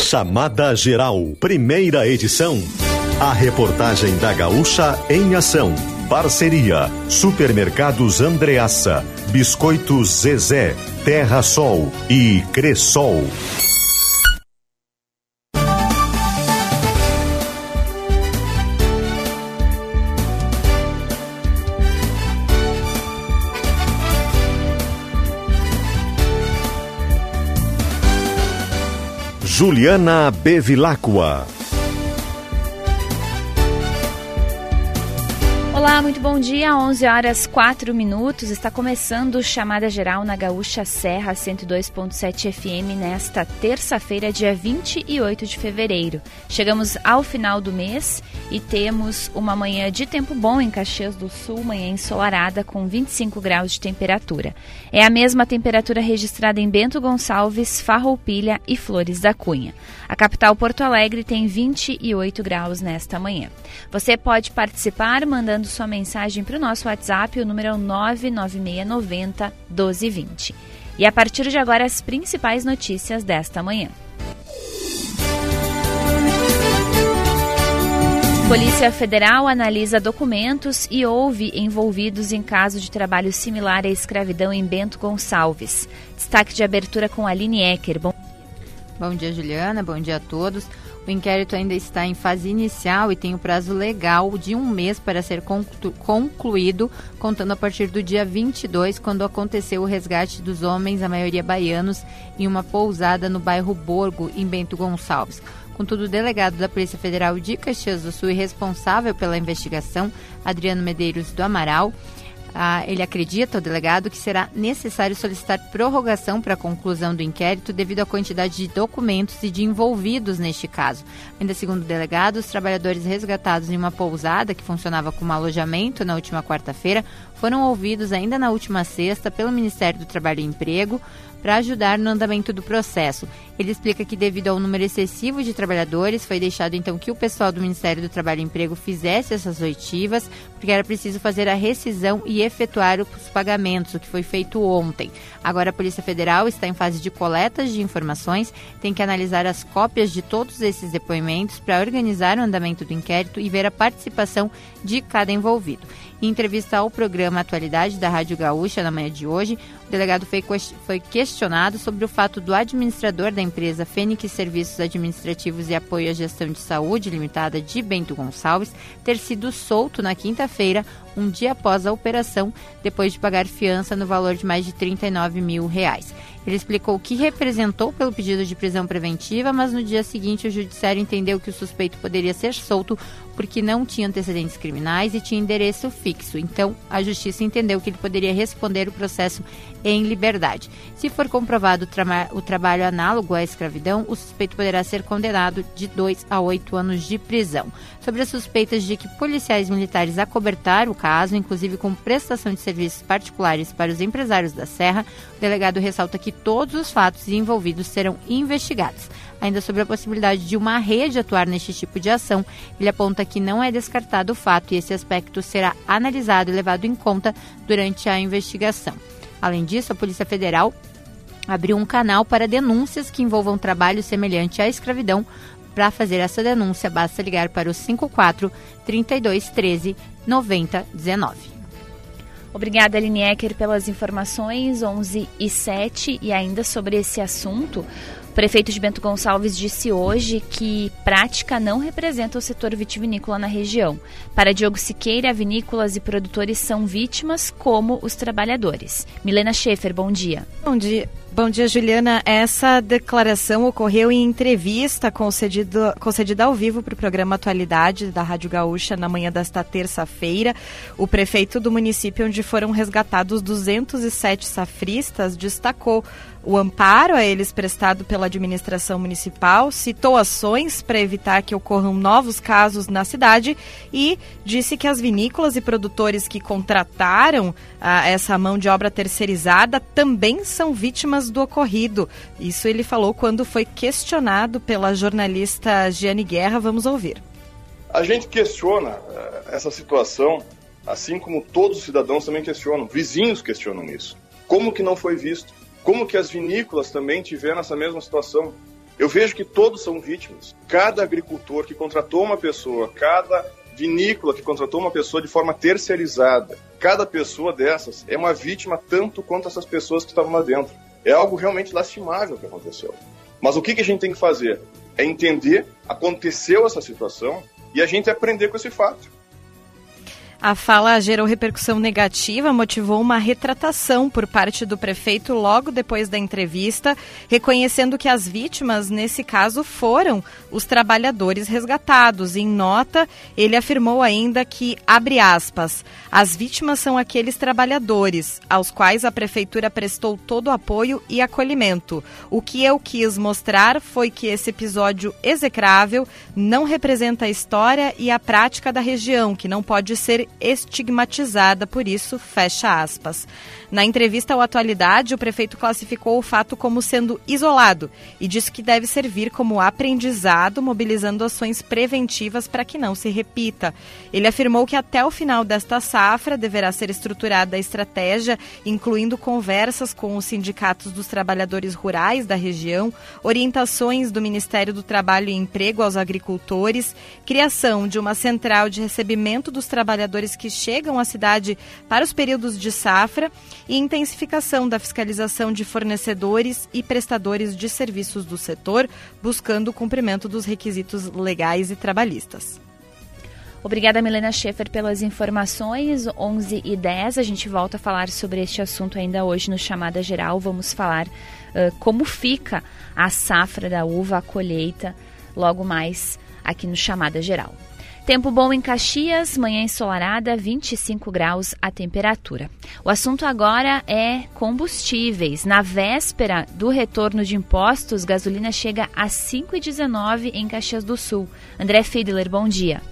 Chamada Geral, primeira edição. A reportagem da Gaúcha em ação. Parceria: Supermercados Andreaça, Biscoitos Zezé, Terra Sol e Cressol. Juliana Bevilacqua. Olá, muito bom dia. 11 horas 4 minutos. Está começando chamada geral na Gaúcha Serra 102.7 FM nesta terça-feira, dia 28 de fevereiro. Chegamos ao final do mês e temos uma manhã de tempo bom em Caxias do Sul, manhã ensolarada com 25 graus de temperatura. É a mesma temperatura registrada em Bento Gonçalves, Farroupilha e Flores da Cunha. A capital Porto Alegre tem 28 graus nesta manhã. Você pode participar mandando sua mensagem para o nosso WhatsApp, o número é 99690 1220. E a partir de agora, as principais notícias desta manhã. Polícia Federal analisa documentos e ouve envolvidos em caso de trabalho similar à escravidão em Bento Gonçalves. Destaque de abertura com Aline Ecker. Bom... Bom dia, Juliana. Bom dia a todos. O inquérito ainda está em fase inicial e tem o prazo legal de um mês para ser concluído, contando a partir do dia 22, quando aconteceu o resgate dos homens, a maioria baianos, em uma pousada no bairro Borgo, em Bento Gonçalves. Contudo, o delegado da Polícia Federal de Caxias do Sul e responsável pela investigação, Adriano Medeiros do Amaral, ah, ele acredita, o delegado, que será necessário solicitar prorrogação para a conclusão do inquérito devido à quantidade de documentos e de envolvidos neste caso. Ainda segundo o delegado, os trabalhadores resgatados em uma pousada que funcionava como alojamento na última quarta-feira foram ouvidos ainda na última sexta pelo Ministério do Trabalho e Emprego para ajudar no andamento do processo. Ele explica que, devido ao número excessivo de trabalhadores, foi deixado então que o pessoal do Ministério do Trabalho e Emprego fizesse essas oitivas, porque era preciso fazer a rescisão e efetuar os pagamentos, o que foi feito ontem. Agora, a Polícia Federal está em fase de coletas de informações, tem que analisar as cópias de todos esses depoimentos para organizar o andamento do inquérito e ver a participação de cada envolvido. Em entrevista ao programa Atualidade da Rádio Gaúcha na manhã de hoje, o delegado foi questionado sobre o fato do administrador da empresa Fênix Serviços Administrativos e Apoio à Gestão de Saúde Limitada de Bento Gonçalves ter sido solto na quinta-feira, um dia após a operação, depois de pagar fiança no valor de mais de 39 mil reais. Ele explicou que representou pelo pedido de prisão preventiva, mas no dia seguinte o judiciário entendeu que o suspeito poderia ser solto porque não tinha antecedentes criminais e tinha endereço fixo. Então, a justiça entendeu que ele poderia responder o processo em liberdade. Se for comprovado o, tra o trabalho análogo à escravidão, o suspeito poderá ser condenado de 2 a 8 anos de prisão. Sobre as suspeitas de que policiais militares acobertaram o caso, inclusive com prestação de serviços particulares para os empresários da Serra, o delegado ressalta que todos os fatos envolvidos serão investigados. Ainda sobre a possibilidade de uma rede atuar neste tipo de ação, ele aponta que não é descartado o fato e esse aspecto será analisado e levado em conta durante a investigação. Além disso, a Polícia Federal abriu um canal para denúncias que envolvam trabalho semelhante à escravidão. Para fazer essa denúncia, basta ligar para o 54 3213 9019. Obrigada, Aline Ecker, pelas informações 11 e 7 e ainda sobre esse assunto. O prefeito de Bento Gonçalves disse hoje que prática não representa o setor vitivinícola na região. Para Diogo Siqueira, vinícolas e produtores são vítimas como os trabalhadores. Milena Schaefer, bom dia. Bom dia. Bom dia, Juliana. Essa declaração ocorreu em entrevista concedida, concedida ao vivo para o programa Atualidade da Rádio Gaúcha na manhã desta terça-feira. O prefeito do município onde foram resgatados 207 safristas destacou o amparo a eles prestado pela administração municipal, citou ações para evitar que ocorram novos casos na cidade e disse que as vinícolas e produtores que contrataram ah, essa mão de obra terceirizada também são vítimas do ocorrido. Isso ele falou quando foi questionado pela jornalista Giane Guerra. Vamos ouvir. A gente questiona uh, essa situação, assim como todos os cidadãos também questionam, vizinhos questionam isso. Como que não foi visto? Como que as vinícolas também tiveram essa mesma situação? Eu vejo que todos são vítimas. Cada agricultor que contratou uma pessoa, cada vinícola que contratou uma pessoa de forma terceirizada, cada pessoa dessas é uma vítima tanto quanto essas pessoas que estavam lá dentro. É algo realmente lastimável que aconteceu. Mas o que, que a gente tem que fazer? É entender, aconteceu essa situação e a gente aprender com esse fato. A fala gerou repercussão negativa, motivou uma retratação por parte do prefeito logo depois da entrevista, reconhecendo que as vítimas, nesse caso, foram os trabalhadores resgatados. Em nota, ele afirmou ainda que, abre aspas, as vítimas são aqueles trabalhadores aos quais a prefeitura prestou todo o apoio e acolhimento. O que eu quis mostrar foi que esse episódio execrável não representa a história e a prática da região, que não pode ser estigmatizada por isso, fecha aspas. Na entrevista ao Atualidade, o prefeito classificou o fato como sendo isolado e disse que deve servir como aprendizado, mobilizando ações preventivas para que não se repita. Ele afirmou que até o final desta safra deverá ser estruturada a estratégia, incluindo conversas com os sindicatos dos trabalhadores rurais da região, orientações do Ministério do Trabalho e Emprego aos agricultores, criação de uma central de recebimento dos trabalhadores que chegam à cidade para os períodos de safra e intensificação da fiscalização de fornecedores e prestadores de serviços do setor, buscando o cumprimento dos requisitos legais e trabalhistas. Obrigada, Milena Schaefer, pelas informações. 11 e 10, a gente volta a falar sobre este assunto ainda hoje no Chamada Geral. Vamos falar uh, como fica a safra da uva, a colheita, logo mais aqui no Chamada Geral. Tempo bom em Caxias, manhã ensolarada, 25 graus a temperatura. O assunto agora é combustíveis. Na véspera do retorno de impostos, gasolina chega a 5,19 em Caxias do Sul. André Fiedler, bom dia.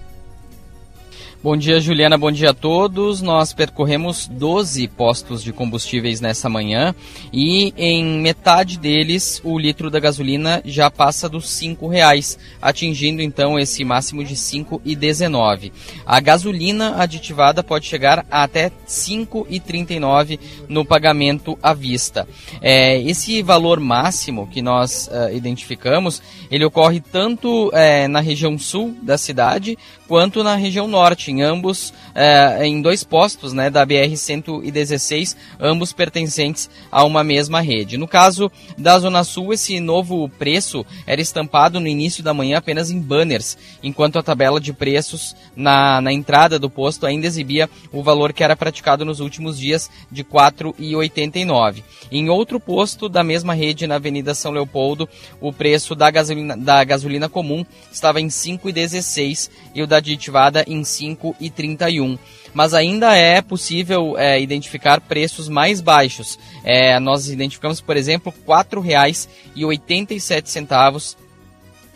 Bom dia, Juliana. Bom dia a todos. Nós percorremos 12 postos de combustíveis nessa manhã e em metade deles o litro da gasolina já passa dos cinco reais, atingindo então esse máximo de 5,19. A gasolina aditivada pode chegar a até 5,39 no pagamento à vista. É, esse valor máximo que nós uh, identificamos, ele ocorre tanto é, na região sul da cidade quanto na região norte, em ambos, é, em dois postos né, da BR-116, ambos pertencentes a uma mesma rede. No caso da Zona Sul, esse novo preço era estampado no início da manhã apenas em banners, enquanto a tabela de preços na, na entrada do posto ainda exibia o valor que era praticado nos últimos dias de R$ 4,89. Em outro posto da mesma rede, na Avenida São Leopoldo, o preço da gasolina, da gasolina comum estava em 5,16 e o da aditivada em 5,31 mas ainda é possível é, identificar preços mais baixos. É, nós identificamos, por exemplo, R$ 4,87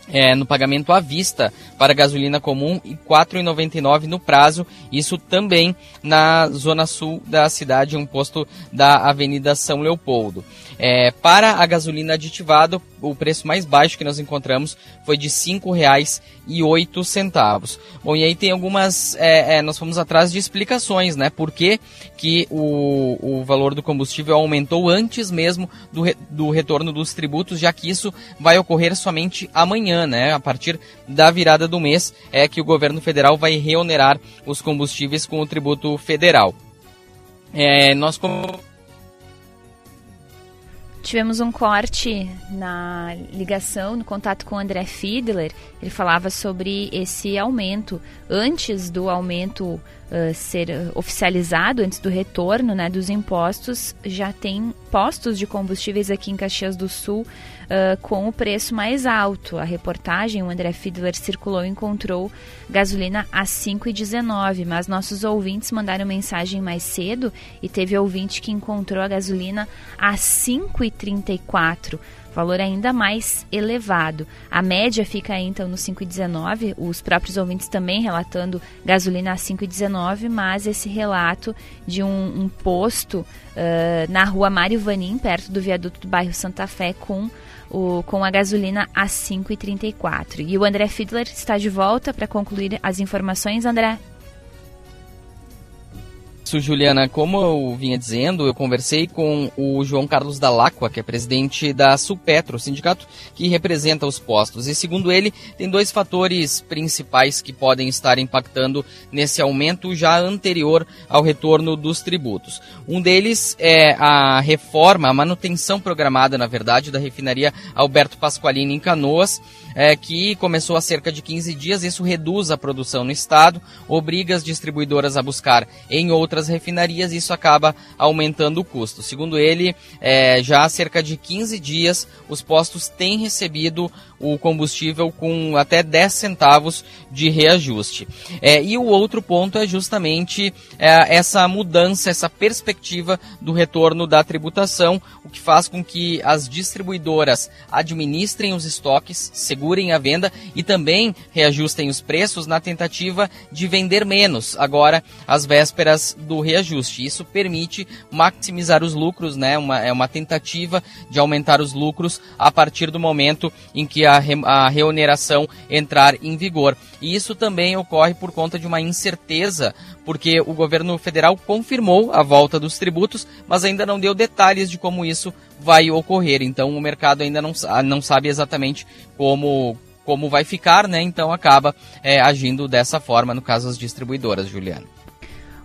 é, no pagamento à vista para gasolina comum e R$ 4,99 no prazo, isso também na zona sul da cidade, um posto da Avenida São Leopoldo. É, para a gasolina aditivada, o preço mais baixo que nós encontramos foi de R$ 5,08. Bom, e aí tem algumas. É, é, nós fomos atrás de explicações, né? Por que, que o, o valor do combustível aumentou antes mesmo do, re, do retorno dos tributos, já que isso vai ocorrer somente amanhã, né? A partir da virada do mês é que o governo federal vai reonerar os combustíveis com o tributo federal. É, nós Tivemos um corte na ligação, no contato com o André Fiedler. Ele falava sobre esse aumento. Antes do aumento uh, ser oficializado, antes do retorno né, dos impostos, já tem postos de combustíveis aqui em Caxias do Sul uh, com o preço mais alto. A reportagem, o André Fiedler circulou e encontrou gasolina a 5,19, mas nossos ouvintes mandaram mensagem mais cedo e teve ouvinte que encontrou a gasolina a 5,34 valor ainda mais elevado. A média fica então no 5,19, os próprios ouvintes também relatando gasolina a 5,19, mas esse relato de um, um posto uh, na rua Mário Vanim, perto do viaduto do bairro Santa Fé, com o, com a gasolina a 5,34. E o André Fiedler está de volta para concluir as informações. André? Isso, Juliana, como eu vinha dizendo, eu conversei com o João Carlos Dalacqua, que é presidente da Supetro, sindicato que representa os postos. E segundo ele, tem dois fatores principais que podem estar impactando nesse aumento já anterior ao retorno dos tributos. Um deles é a reforma, a manutenção programada, na verdade, da refinaria Alberto Pasqualini em Canoas, é, que começou há cerca de 15 dias. Isso reduz a produção no estado, obriga as distribuidoras a buscar em outras refinarias e isso acaba aumentando o custo. Segundo ele, é, já há cerca de 15 dias os postos têm recebido o combustível com até 10 centavos de reajuste. É, e o outro ponto é justamente é, essa mudança, essa perspectiva do retorno da tributação, o que faz com que as distribuidoras administrem os estoques, segurem a venda e também reajustem os preços na tentativa de vender menos agora às vésperas do reajuste. Isso permite maximizar os lucros, né? Uma, é uma tentativa de aumentar os lucros a partir do momento em que a, re, a reoneração entrar em vigor. E isso também ocorre por conta de uma incerteza, porque o governo federal confirmou a volta dos tributos, mas ainda não deu detalhes de como isso vai ocorrer. Então o mercado ainda não, não sabe exatamente como como vai ficar, né? Então acaba é, agindo dessa forma no caso das distribuidoras, Juliana.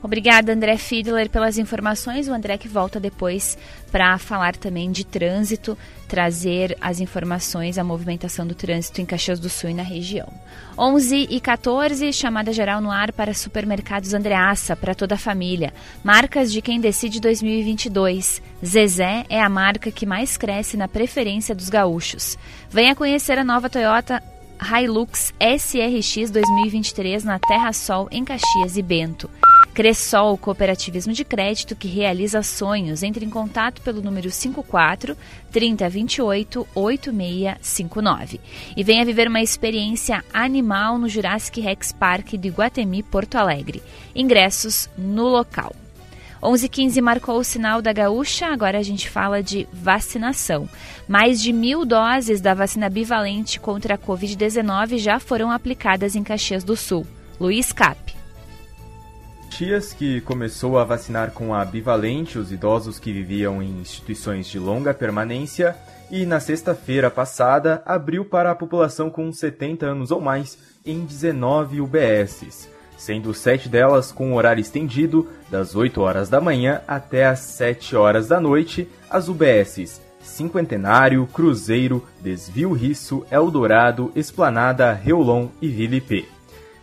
Obrigada, André Fiedler, pelas informações. O André que volta depois para falar também de trânsito, trazer as informações, a movimentação do trânsito em Caxias do Sul e na região. 11 e 14, chamada geral no ar para supermercados Andreaça, para toda a família. Marcas de quem decide 2022. Zezé é a marca que mais cresce na preferência dos gaúchos. Venha conhecer a nova Toyota Hilux SRX 2023 na Terra Sol, em Caxias e Bento. Cressol Cooperativismo de Crédito, que realiza sonhos. Entre em contato pelo número 54 3028 8659. E venha viver uma experiência animal no Jurassic Rex Park do Iguatemi, Porto Alegre. Ingressos no local. 11:15 marcou o sinal da gaúcha, agora a gente fala de vacinação. Mais de mil doses da vacina bivalente contra a Covid-19 já foram aplicadas em Caxias do Sul. Luiz Cap. Caxias, que começou a vacinar com a bivalente os idosos que viviam em instituições de longa permanência e na sexta-feira passada abriu para a população com 70 anos ou mais em 19 UBSs, sendo sete delas com horário estendido das 8 horas da manhã até as 7 horas da noite, as UBSs Cinquentenário, Cruzeiro, Desvio Risso, Eldorado, Esplanada, Reolon e Vila IP.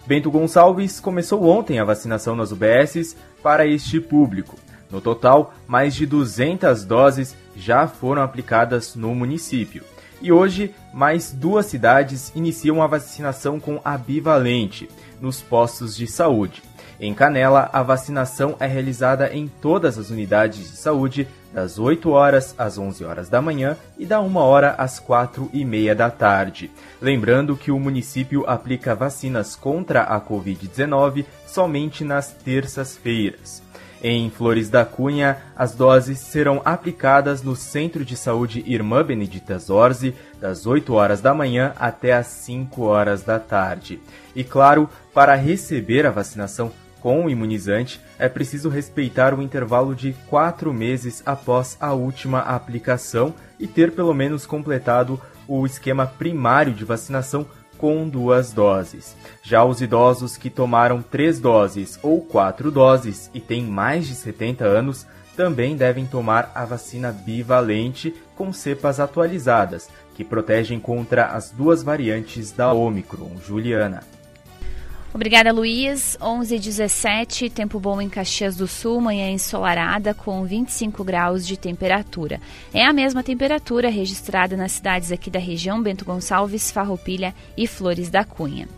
Bento Gonçalves começou ontem a vacinação nas UBSs para este público. No total, mais de 200 doses já foram aplicadas no município. E hoje, mais duas cidades iniciam a vacinação com a bivalente nos postos de saúde. Em Canela, a vacinação é realizada em todas as unidades de saúde das 8 horas às 11 horas da manhã e da 1 hora às 4 e meia da tarde. Lembrando que o município aplica vacinas contra a Covid-19 somente nas terças-feiras. Em Flores da Cunha, as doses serão aplicadas no Centro de Saúde Irmã Benedita Zorzi, das 8 horas da manhã até as 5 horas da tarde. E claro, para receber a vacinação com o imunizante, é preciso respeitar o intervalo de quatro meses após a última aplicação e ter pelo menos completado o esquema primário de vacinação com duas doses. Já os idosos que tomaram três doses ou quatro doses e têm mais de 70 anos também devem tomar a vacina bivalente com cepas atualizadas, que protegem contra as duas variantes da Omicron. Juliana. Obrigada, Luiz. 11 17 tempo bom em Caxias do Sul, manhã ensolarada com 25 graus de temperatura. É a mesma temperatura registrada nas cidades aqui da região, Bento Gonçalves, Farroupilha e Flores da Cunha.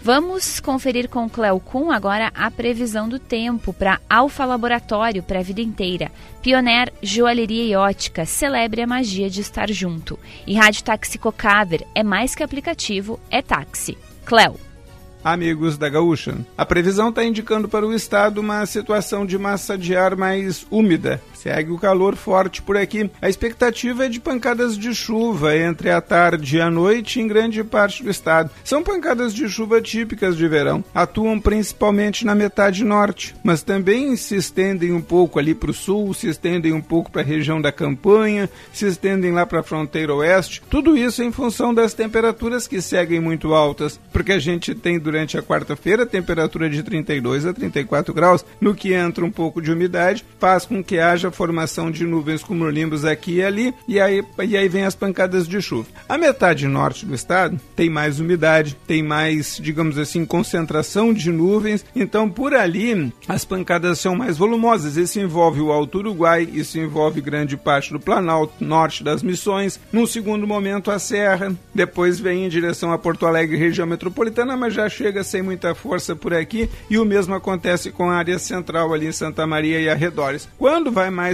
Vamos conferir com Cleo Kuhn agora a previsão do tempo para Alfa Laboratório para a vida inteira. Pioneer Joalheria e Ótica, celebre a magia de estar junto. E Rádio Táxi Cocaver, é mais que aplicativo, é táxi. Cleo amigos da Gaúcha. A previsão está indicando para o estado uma situação de massa de ar mais úmida, Segue o calor forte por aqui. A expectativa é de pancadas de chuva entre a tarde e a noite em grande parte do estado. São pancadas de chuva típicas de verão. Atuam principalmente na metade norte, mas também se estendem um pouco ali para o sul, se estendem um pouco para a região da campanha, se estendem lá para a fronteira oeste. Tudo isso em função das temperaturas que seguem muito altas, porque a gente tem durante a quarta-feira temperatura de 32 a 34 graus, no que entra um pouco de umidade, faz com que haja formação de nuvens cumulonimbus aqui e ali, e aí, e aí vem as pancadas de chuva. A metade norte do estado tem mais umidade, tem mais, digamos assim, concentração de nuvens, então por ali as pancadas são mais volumosas. Isso envolve o Alto Uruguai, isso envolve grande parte do Planalto, norte das Missões, num segundo momento a Serra, depois vem em direção a Porto Alegre, região metropolitana, mas já chega sem muita força por aqui, e o mesmo acontece com a área central ali em Santa Maria e arredores. Quando vai mais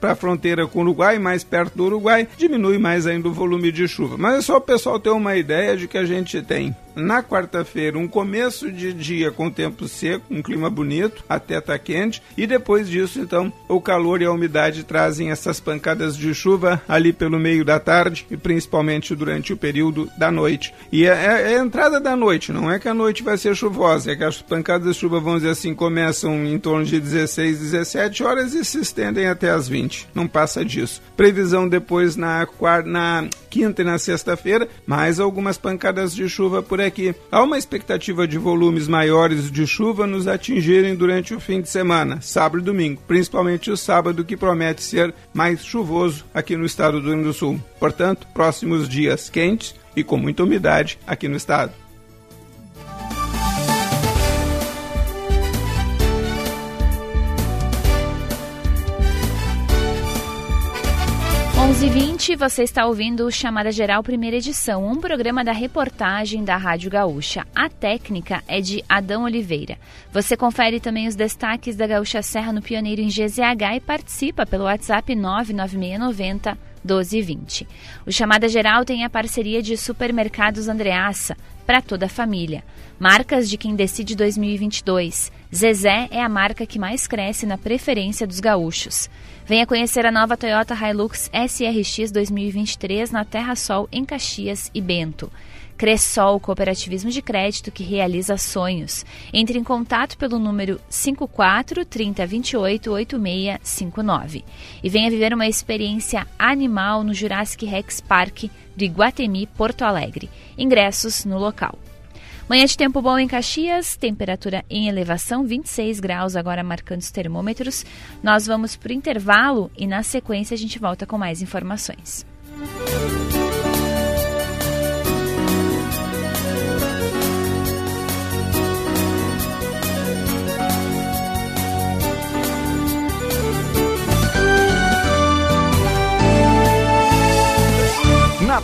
para a fronteira com o Uruguai, mais perto do Uruguai, diminui mais ainda o volume de chuva. Mas é só o pessoal ter uma ideia de que a gente tem na quarta-feira um começo de dia com tempo seco, um clima bonito, até tá quente, e depois disso, então, o calor e a umidade trazem essas pancadas de chuva ali pelo meio da tarde e principalmente durante o período da noite. E é, é, é a entrada da noite, não é que a noite vai ser chuvosa, é que as pancadas de chuva, vamos dizer assim, começam em torno de 16, 17 horas e se estendem até as 20. Não passa disso. Previsão depois na, na quinta e na sexta-feira, mais algumas pancadas de chuva por aqui. Há uma expectativa de volumes maiores de chuva nos atingirem durante o fim de semana, sábado e domingo, principalmente o sábado, que promete ser mais chuvoso aqui no estado do Rio Grande do Sul. Portanto, próximos dias quentes e com muita umidade aqui no estado. 11h20, você está ouvindo o Chamada Geral Primeira Edição, um programa da reportagem da Rádio Gaúcha. A técnica é de Adão Oliveira. Você confere também os destaques da Gaúcha Serra no Pioneiro em GZH e participa pelo WhatsApp 99690 1220. O Chamada Geral tem a parceria de Supermercados Andreaça, para toda a família. Marcas de quem decide 2022. Zezé é a marca que mais cresce na preferência dos gaúchos. Venha conhecer a nova Toyota Hilux SRX 2023 na Terra Sol, em Caxias e Bento. Cressol Cooperativismo de Crédito que realiza sonhos. Entre em contato pelo número 54 30 28 8659 e venha viver uma experiência animal no Jurassic Rex Park do Iguatemi, Porto Alegre. Ingressos no local. Manhã de tempo bom em Caxias, temperatura em elevação, 26 graus agora marcando os termômetros. Nós vamos para o intervalo e na sequência a gente volta com mais informações. Música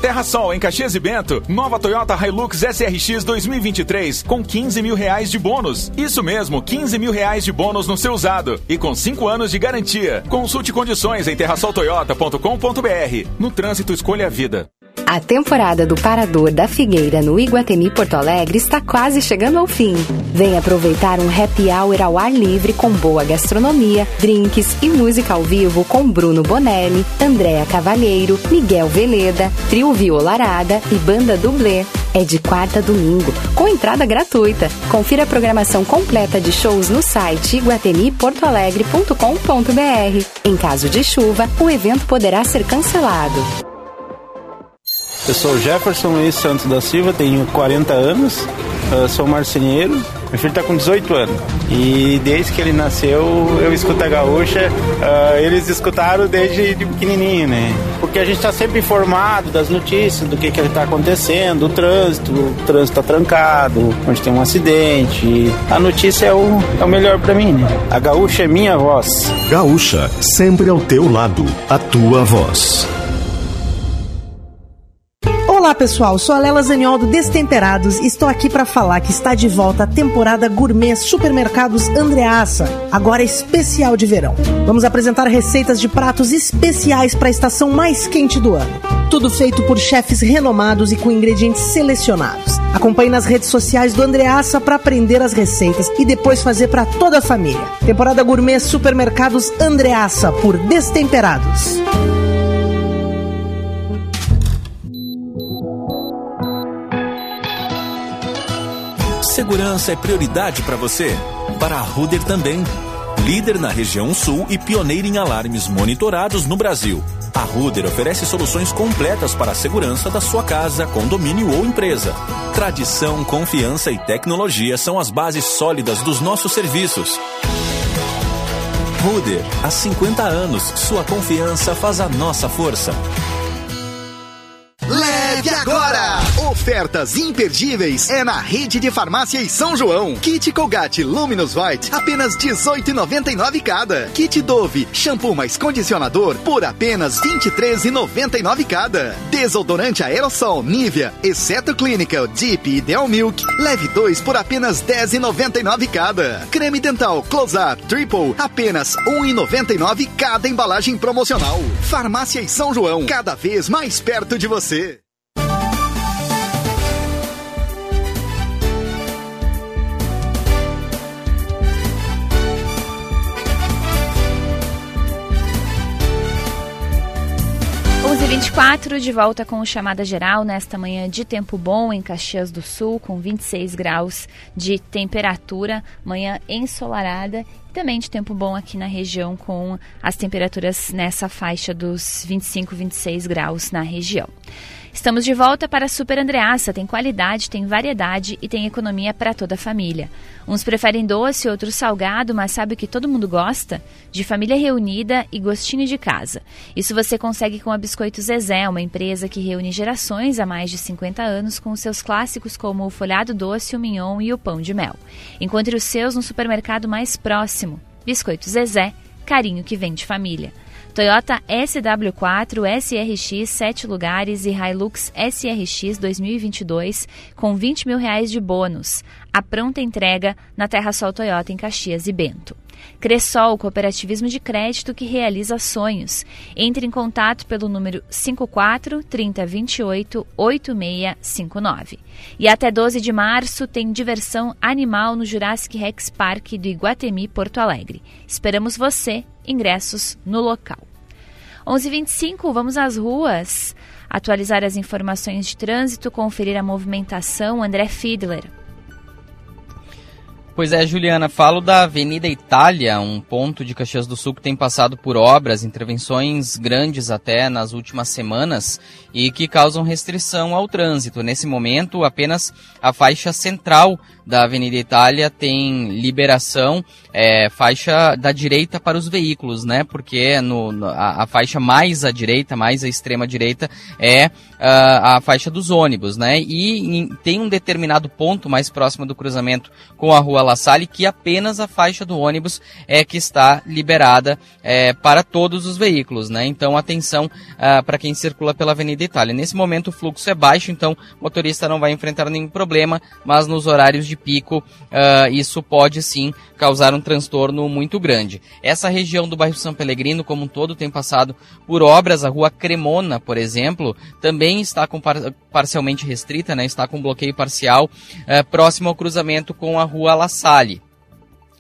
Terra Sol, em Caxias e Bento, nova Toyota Hilux SRX 2023 com 15 mil reais de bônus. Isso mesmo, 15 mil reais de bônus no seu usado e com 5 anos de garantia. Consulte condições em terrasoltoyota.com.br. No trânsito, escolha a vida. A temporada do Parador da Figueira no Iguatemi Porto Alegre está quase chegando ao fim. Venha aproveitar um happy hour ao ar livre com boa gastronomia, drinks e música ao vivo com Bruno Bonelli, Andréa Cavalheiro, Miguel Veleda, Trio Violarada e Banda Dublê. É de quarta a domingo, com entrada gratuita. Confira a programação completa de shows no site iguatemiportoalegre.com.br. Em caso de chuva, o evento poderá ser cancelado. Eu sou Jefferson Luiz Santos da Silva, tenho 40 anos, sou marceneiro. Meu filho está com 18 anos. E desde que ele nasceu, eu escuto a gaúcha. Uh, eles escutaram desde de pequenininho, né? Porque a gente está sempre informado das notícias, do que que está acontecendo, o trânsito, o trânsito está trancado, onde tem um acidente. A notícia é o, é o melhor para mim, né? A gaúcha é minha voz. Gaúcha, sempre ao teu lado, a tua voz. Olá pessoal, sou a Lela Zaniol do Destemperados e estou aqui para falar que está de volta a temporada gourmet Supermercados Andreaça, agora especial de verão. Vamos apresentar receitas de pratos especiais para a estação mais quente do ano. Tudo feito por chefes renomados e com ingredientes selecionados Acompanhe nas redes sociais do Andreassa para aprender as receitas e depois fazer para toda a família. Temporada Gourmet Supermercados Andreassa por Destemperados. Segurança é prioridade para você? Para a Ruder também. Líder na região sul e pioneira em alarmes monitorados no Brasil. A Ruder oferece soluções completas para a segurança da sua casa, condomínio ou empresa. Tradição, confiança e tecnologia são as bases sólidas dos nossos serviços. Ruder, há 50 anos, sua confiança faz a nossa força. Leve agora! Ofertas imperdíveis é na rede de farmácias São João. Kit Colgate Luminous White, apenas 18,99 cada. Kit Dove, shampoo mais condicionador, por apenas 23,99 cada. Desodorante aerossol Nivea, exceto Clinical, Deep e Del Milk, leve 2 por apenas 10,99 cada. Creme dental Close Up Triple, apenas 1,99 cada embalagem promocional. Farmácias São João, cada vez mais perto de você. 24 de volta com o Chamada Geral nesta manhã de tempo bom em Caxias do Sul, com 26 graus de temperatura, manhã ensolarada também de tempo bom aqui na região com as temperaturas nessa faixa dos 25, 26 graus na região. Estamos de volta para a Super Andreassa. Tem qualidade, tem variedade e tem economia para toda a família. Uns preferem doce, outros salgado, mas sabe o que todo mundo gosta? De família reunida e gostinho de casa. Isso você consegue com a Biscoito Zezé, uma empresa que reúne gerações há mais de 50 anos com seus clássicos como o folhado doce, o mignon e o pão de mel. Encontre os seus no supermercado mais próximo. Biscoito Zezé, carinho que vem de família. Toyota SW4 SRX 7 lugares e Hilux SRX 2022 com 20 mil reais de bônus. A pronta entrega na Terra Sol Toyota em Caxias e Bento. Cressol, cooperativismo de crédito que realiza sonhos. Entre em contato pelo número 54 3028 8659. E até 12 de março tem diversão animal no Jurassic Rex Park do Iguatemi, Porto Alegre. Esperamos você ingressos no local. 11:25 vamos às ruas, atualizar as informações de trânsito, conferir a movimentação. André Fiedler. Pois é, Juliana, falo da Avenida Itália, um ponto de Caxias do Sul que tem passado por obras, intervenções grandes até nas últimas semanas e que causam restrição ao trânsito. Nesse momento, apenas a faixa central da Avenida Itália tem liberação, é, faixa da direita para os veículos, né? Porque no, no a, a, faixa mais à direita, mais à extrema direita, é uh, a faixa dos ônibus, né? E em, tem um determinado ponto mais próximo do cruzamento com a rua La Salle que apenas a faixa do ônibus é que está liberada é, para todos os veículos, né? Então atenção uh, para quem circula pela Avenida Itália. Nesse momento o fluxo é baixo, então o motorista não vai enfrentar nenhum problema, mas nos horários de pico uh, isso pode sim causar um transtorno muito grande. Essa região do bairro São Pelegrino, como um todo, tem passado por obras. A rua Cremona, por exemplo, também está com par parcialmente restrita, né? está com bloqueio parcial uh, próximo ao cruzamento com a rua La Salle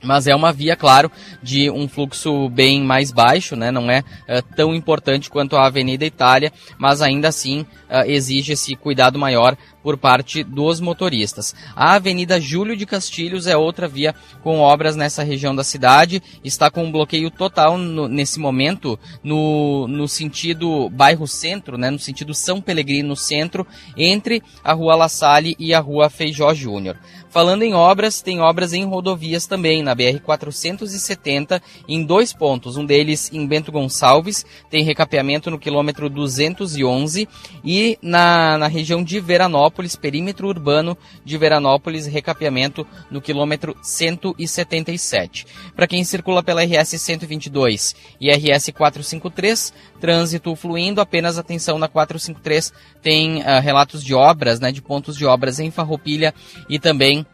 mas é uma via, claro, de um fluxo bem mais baixo, né? Não é uh, tão importante quanto a Avenida Itália, mas ainda assim uh, exige esse cuidado maior por parte dos motoristas. A Avenida Júlio de Castilhos é outra via com obras nessa região da cidade, está com um bloqueio total no, nesse momento no, no sentido bairro centro, né? No sentido São Pelegrino centro, entre a Rua La Salle e a Rua Feijó Júnior. Falando em obras, tem obras em rodovias também, na BR-470, em dois pontos. Um deles em Bento Gonçalves, tem recapeamento no quilômetro 211, e na, na região de Veranópolis, perímetro urbano de Veranópolis, recapeamento no quilômetro 177. Para quem circula pela RS 122 e RS 453, trânsito fluindo, apenas atenção na 453, tem uh, relatos de obras, né, de pontos de obras em Farroupilha e também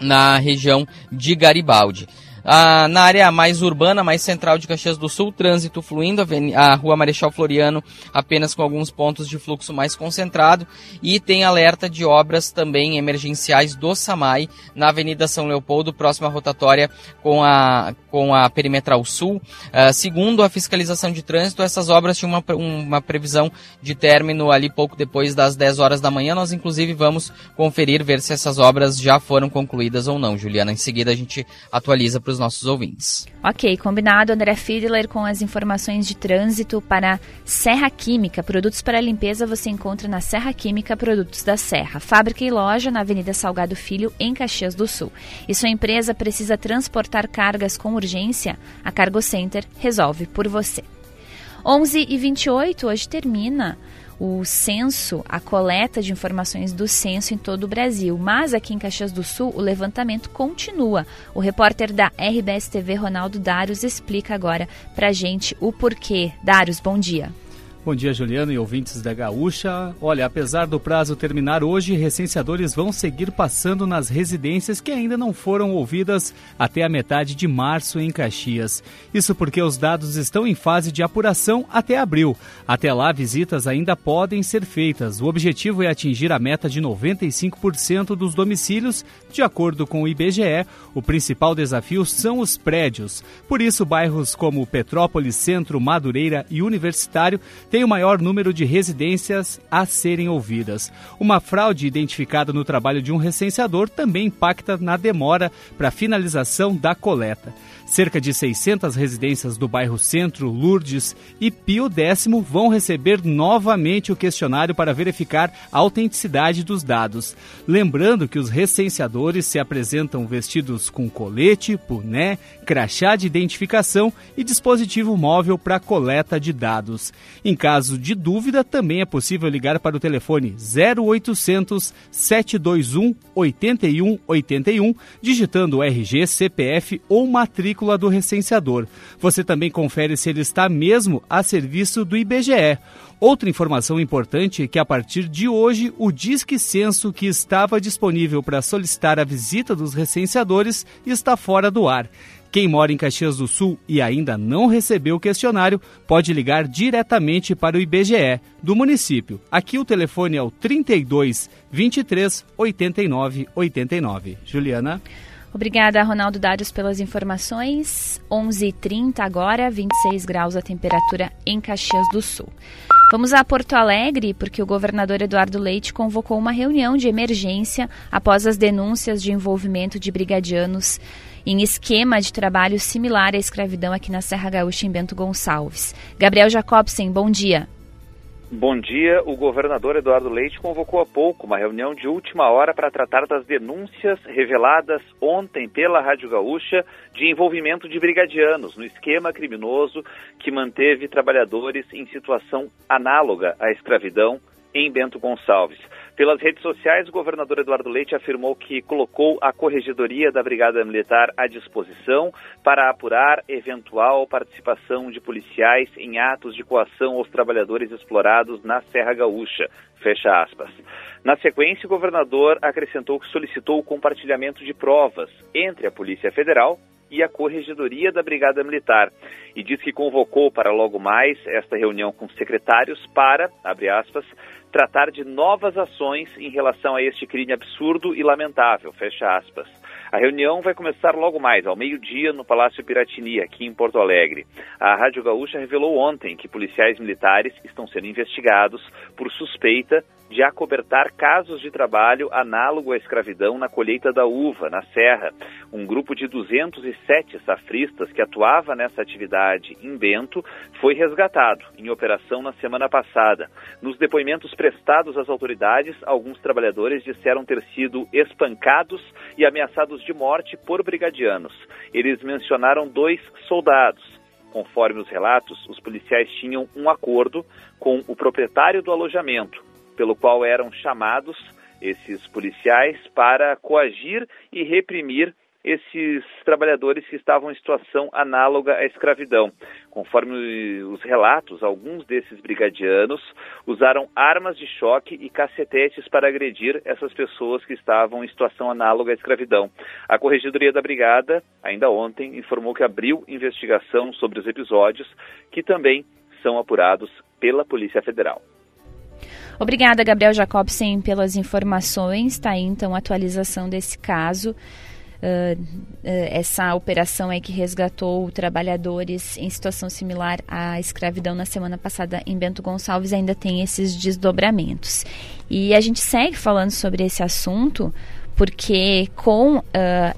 na região de Garibaldi. Ah, na área mais urbana, mais central de Caxias do Sul, trânsito fluindo, a, Rua Marechal Floriano apenas com alguns pontos de fluxo mais concentrado e tem alerta de obras também emergenciais do SAMAI na Avenida São Leopoldo, próxima rotatória com a, com a Perimetral Sul. Ah, segundo a fiscalização de trânsito, essas obras tinham uma, uma previsão de término ali pouco depois das 10 horas da manhã. Nós, inclusive, vamos conferir, ver se essas obras já foram concluídas ou não, Juliana. Em seguida, a gente atualiza para os nossos ouvintes. Ok, combinado. André Fiedler com as informações de trânsito para Serra Química. Produtos para limpeza você encontra na Serra Química Produtos da Serra. Fábrica e loja na Avenida Salgado Filho, em Caxias do Sul. E sua empresa precisa transportar cargas com urgência? A Cargo Center resolve por você. 11 e 28 hoje termina o censo, a coleta de informações do censo em todo o Brasil. Mas aqui em Caxias do Sul, o levantamento continua. O repórter da RBS TV, Ronaldo Dários, explica agora pra gente o porquê. Dários, bom dia. Bom dia, Juliano e ouvintes da Gaúcha. Olha, apesar do prazo terminar hoje, recenseadores vão seguir passando nas residências que ainda não foram ouvidas até a metade de março em Caxias. Isso porque os dados estão em fase de apuração até abril. Até lá, visitas ainda podem ser feitas. O objetivo é atingir a meta de 95% dos domicílios. De acordo com o IBGE, o principal desafio são os prédios. Por isso, bairros como Petrópolis, Centro, Madureira e Universitário tem o maior número de residências a serem ouvidas. Uma fraude identificada no trabalho de um recenseador também impacta na demora para a finalização da coleta. Cerca de 600 residências do bairro Centro, Lourdes e Pio X vão receber novamente o questionário para verificar a autenticidade dos dados. Lembrando que os recenseadores se apresentam vestidos com colete, boné, crachá de identificação e dispositivo móvel para coleta de dados. Em caso de dúvida, também é possível ligar para o telefone 0800 721 8181, digitando RG, CPF ou matrícula matrícula do recenseador. Você também confere se ele está mesmo a serviço do IBGE. Outra informação importante é que a partir de hoje, o Disque Censo que estava disponível para solicitar a visita dos recenseadores está fora do ar. Quem mora em Caxias do Sul e ainda não recebeu o questionário pode ligar diretamente para o IBGE do município. Aqui o telefone é o 32 23 89 89. Juliana. Obrigada, Ronaldo Dários, pelas informações. 11h30 agora, 26 graus a temperatura em Caxias do Sul. Vamos a Porto Alegre, porque o governador Eduardo Leite convocou uma reunião de emergência após as denúncias de envolvimento de brigadianos em esquema de trabalho similar à escravidão aqui na Serra Gaúcha, em Bento Gonçalves. Gabriel Jacobsen, bom dia. Bom dia. O governador Eduardo Leite convocou há pouco uma reunião de última hora para tratar das denúncias reveladas ontem pela Rádio Gaúcha de envolvimento de brigadianos no esquema criminoso que manteve trabalhadores em situação análoga à escravidão em Bento Gonçalves. Pelas redes sociais, o governador Eduardo Leite afirmou que colocou a corregedoria da Brigada Militar à disposição para apurar eventual participação de policiais em atos de coação aos trabalhadores explorados na Serra Gaúcha. Fecha aspas. Na sequência, o governador acrescentou que solicitou o compartilhamento de provas entre a Polícia Federal e a Corregedoria da Brigada Militar e diz que convocou para logo mais esta reunião com secretários para, abre aspas, tratar de novas ações em relação a este crime absurdo e lamentável, fecha aspas. A reunião vai começar logo mais, ao meio-dia, no Palácio Piratini, aqui em Porto Alegre. A Rádio Gaúcha revelou ontem que policiais militares estão sendo investigados por suspeita de acobertar casos de trabalho análogo à escravidão na colheita da uva, na Serra. Um grupo de 207 safristas que atuava nessa atividade em Bento foi resgatado em operação na semana passada. Nos depoimentos prestados às autoridades, alguns trabalhadores disseram ter sido espancados e ameaçados de morte por brigadianos. Eles mencionaram dois soldados. Conforme os relatos, os policiais tinham um acordo com o proprietário do alojamento, pelo qual eram chamados esses policiais para coagir e reprimir esses trabalhadores que estavam em situação análoga à escravidão. Conforme os relatos, alguns desses brigadianos usaram armas de choque e cacetetes para agredir essas pessoas que estavam em situação análoga à escravidão. A Corregedoria da Brigada, ainda ontem, informou que abriu investigação sobre os episódios, que também são apurados pela Polícia Federal. Obrigada, Gabriel Jacobsen, pelas informações. Está aí, então, a atualização desse caso. Uh, uh, essa operação é que resgatou trabalhadores em situação similar à escravidão na semana passada em Bento Gonçalves ainda tem esses desdobramentos. E a gente segue falando sobre esse assunto porque com uh,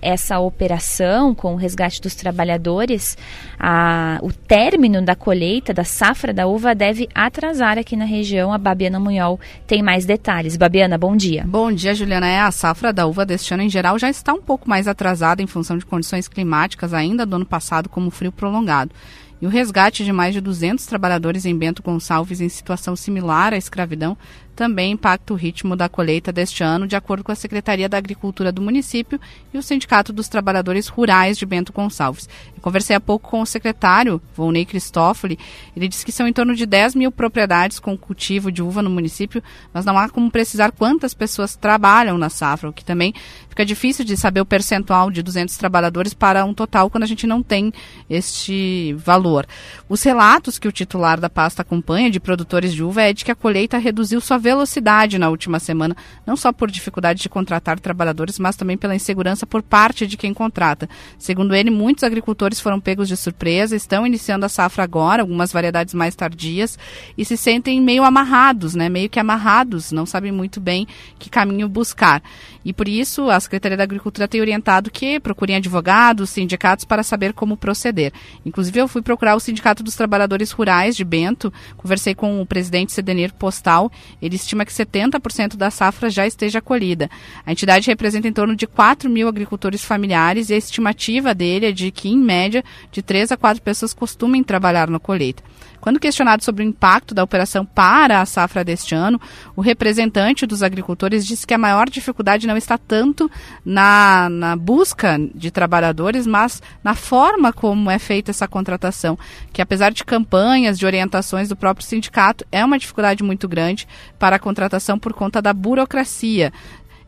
essa operação, com o resgate dos trabalhadores, a, o término da colheita da safra da uva deve atrasar aqui na região. A Babiana Munhol tem mais detalhes. Babiana, bom dia. Bom dia, Juliana. É, a safra da uva deste ano, em geral, já está um pouco mais atrasada em função de condições climáticas ainda do ano passado, como frio prolongado e o resgate de mais de 200 trabalhadores em Bento Gonçalves em situação similar à escravidão também impacta o ritmo da colheita deste ano, de acordo com a Secretaria da Agricultura do município e o Sindicato dos Trabalhadores Rurais de Bento Gonçalves. Eu conversei há pouco com o secretário, Volney Cristófoli. Ele disse que são em torno de 10 mil propriedades com cultivo de uva no município, mas não há como precisar quantas pessoas trabalham na safra, o que também fica difícil de saber o percentual de 200 trabalhadores para um total quando a gente não tem este valor. Os relatos que o titular da pasta acompanha de produtores de uva é de que a colheita reduziu sua velocidade na última semana, não só por dificuldade de contratar trabalhadores, mas também pela insegurança por parte de quem contrata. Segundo ele, muitos agricultores foram pegos de surpresa, estão iniciando a safra agora, algumas variedades mais tardias, e se sentem meio amarrados, né? Meio que amarrados, não sabem muito bem que caminho buscar. E por isso, a Secretaria da Agricultura tem orientado que procurem advogados, sindicatos para saber como proceder. Inclusive, eu fui procurar o Sindicato dos Trabalhadores Rurais de Bento, conversei com o presidente Sedenir Postal, ele estima que 70% da safra já esteja colhida. A entidade representa em torno de 4 mil agricultores familiares e a estimativa dele é de que, em média, de 3 a 4 pessoas costumem trabalhar na colheita. Quando questionado sobre o impacto da operação para a safra deste ano, o representante dos agricultores disse que a maior dificuldade não está tanto na, na busca de trabalhadores, mas na forma como é feita essa contratação, que apesar de campanhas, de orientações do próprio sindicato, é uma dificuldade muito grande para a contratação por conta da burocracia.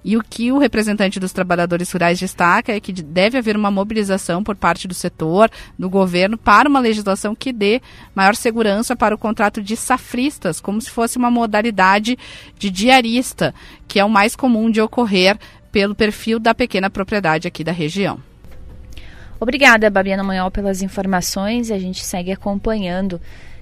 E o que o representante dos trabalhadores rurais destaca é que deve haver uma mobilização por parte do setor, do governo, para uma legislação que dê maior segurança para o contrato de safristas, como se fosse uma modalidade de diarista, que é o mais comum de ocorrer pelo perfil da pequena propriedade aqui da região. Obrigada, Babiana Manhol, pelas informações. A gente segue acompanhando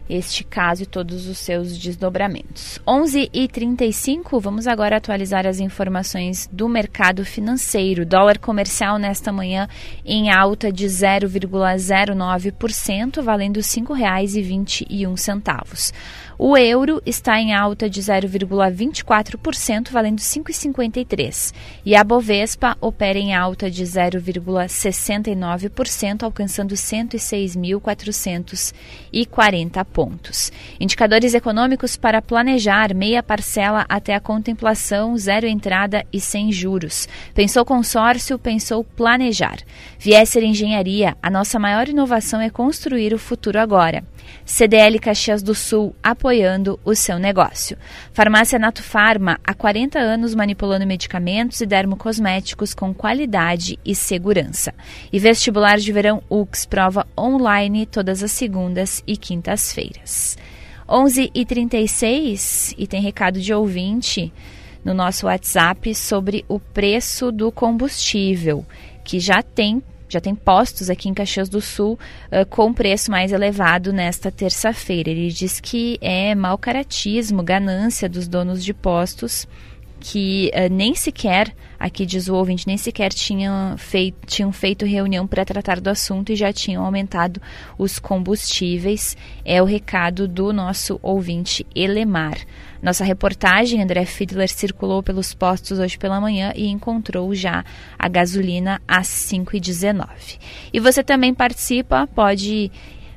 este caso e todos os seus desdobramentos. 11 e 35, vamos agora atualizar as informações do mercado financeiro. Dólar comercial nesta manhã em alta de 0,09%, valendo R$ 5,21. O euro está em alta de 0,24%, valendo 5,53. E a Bovespa opera em alta de 0,69%, alcançando 106.440 pontos. Indicadores econômicos para planejar meia parcela até a contemplação, zero entrada e sem juros. Pensou consórcio, pensou planejar. Viesser Engenharia, a nossa maior inovação é construir o futuro agora. CDL Caxias do Sul apoiando o seu negócio. Farmácia Nato Farma, há 40 anos manipulando medicamentos e dermocosméticos com qualidade e segurança. E vestibular de verão UX, prova online todas as segundas e quintas-feiras. 11h36 e tem recado de ouvinte no nosso WhatsApp sobre o preço do combustível, que já tem já tem postos aqui em Caxias do Sul uh, com preço mais elevado nesta terça-feira. Ele diz que é mau caratismo, ganância dos donos de postos que uh, nem sequer, aqui diz o ouvinte, nem sequer tinham feito, tinham feito reunião para tratar do assunto e já tinham aumentado os combustíveis. É o recado do nosso ouvinte Elemar. Nossa reportagem, André Fiedler, circulou pelos postos hoje pela manhã e encontrou já a gasolina às 5h19. E você também participa, pode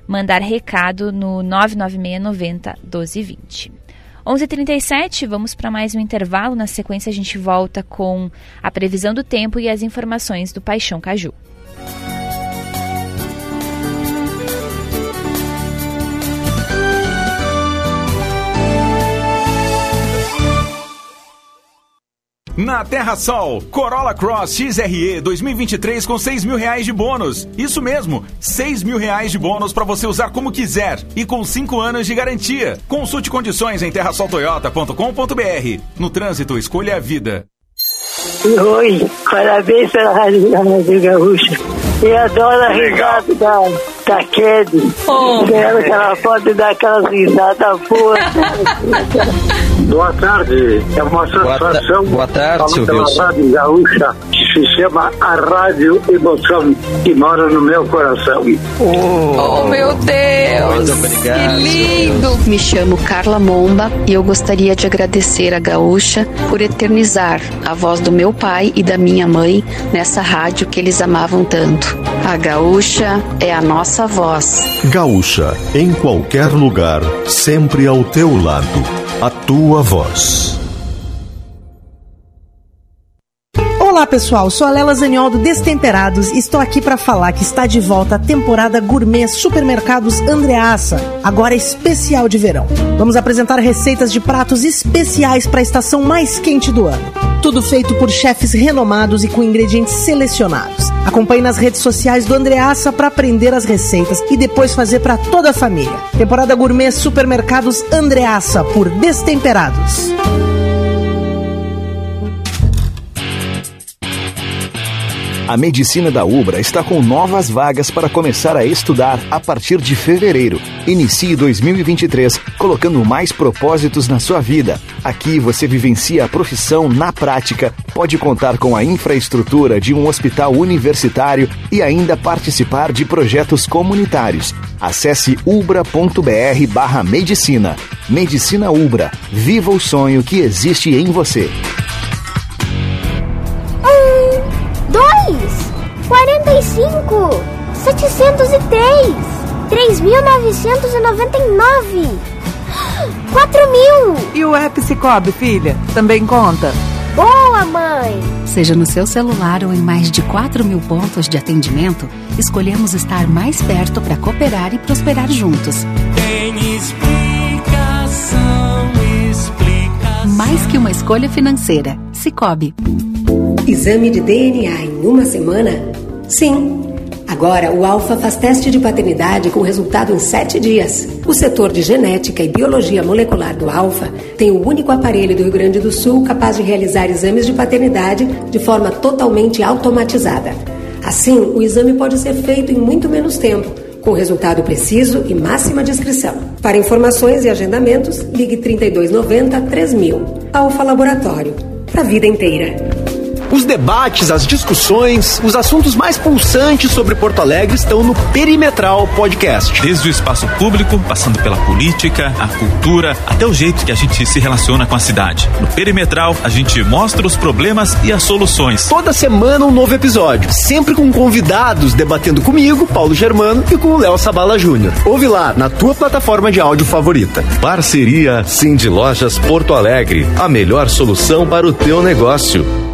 mandar recado no 996 90 1220. 11h37, vamos para mais um intervalo. Na sequência, a gente volta com a previsão do tempo e as informações do Paixão Caju. Na Terra Sol, Corolla Cross XRE 2023 com 6 mil reais de bônus. Isso mesmo, 6 mil reais de bônus para você usar como quiser e com 5 anos de garantia. Consulte condições em terrasoltoyota.com.br. No trânsito, escolha a vida. Oi, parabéns pela Rádio, Rádio Gaúcha. Eu adoro a risada da, da Ked. Oh, Quero que ela pode dar aquelas risadas boas. Boa tarde, é uma satisfação. Boa, ta boa tarde, Silvio. Rádio Gaúcha, que se chama a Rádio Emoção, que mora no meu coração. Oh, oh meu Deus! Muito obrigado. Que lindo! Me chamo Carla Momba e eu gostaria de agradecer a Gaúcha por eternizar a voz do meu pai e da minha mãe nessa rádio que eles amavam tanto. A Gaúcha é a nossa voz. Gaúcha, em qualquer lugar, sempre ao teu lado. A tua voz. Olá pessoal, sou a Lela Zaniol do Destemperados e estou aqui para falar que está de volta a temporada gourmet Supermercados Andreaça, agora especial de verão. Vamos apresentar receitas de pratos especiais para a estação mais quente do ano. Tudo feito por chefes renomados e com ingredientes selecionados. Acompanhe nas redes sociais do Andreaça para aprender as receitas e depois fazer para toda a família. Temporada gourmet Supermercados Andreaça por Destemperados. A medicina da Ubra está com novas vagas para começar a estudar a partir de fevereiro. Inicie 2023 colocando mais propósitos na sua vida. Aqui você vivencia a profissão na prática, pode contar com a infraestrutura de um hospital universitário e ainda participar de projetos comunitários. Acesse ubra.br/medicina. Medicina Ubra. Viva o sonho que existe em você. 45, 703, 3.999, 4 mil. E o app Cicobi, filha, também conta? Boa, mãe! Seja no seu celular ou em mais de 4 mil pontos de atendimento, escolhemos estar mais perto para cooperar e prosperar juntos. Tem explicação, explicação. Mais que uma escolha financeira. Cicobi. Exame de DNA em uma semana? Sim. Agora, o Alfa faz teste de paternidade com resultado em sete dias. O setor de genética e biologia molecular do Alfa tem o único aparelho do Rio Grande do Sul capaz de realizar exames de paternidade de forma totalmente automatizada. Assim, o exame pode ser feito em muito menos tempo, com resultado preciso e máxima descrição. Para informações e agendamentos, ligue 3290 3000. Alfa Laboratório. Para a vida inteira. Os debates, as discussões, os assuntos mais pulsantes sobre Porto Alegre estão no Perimetral Podcast. Desde o espaço público, passando pela política, a cultura, até o jeito que a gente se relaciona com a cidade. No Perimetral, a gente mostra os problemas e as soluções. Toda semana um novo episódio, sempre com convidados debatendo comigo, Paulo Germano, e com o Léo Sabala Júnior. Ouve lá na tua plataforma de áudio favorita. Parceria Cindy Lojas Porto Alegre, a melhor solução para o teu negócio.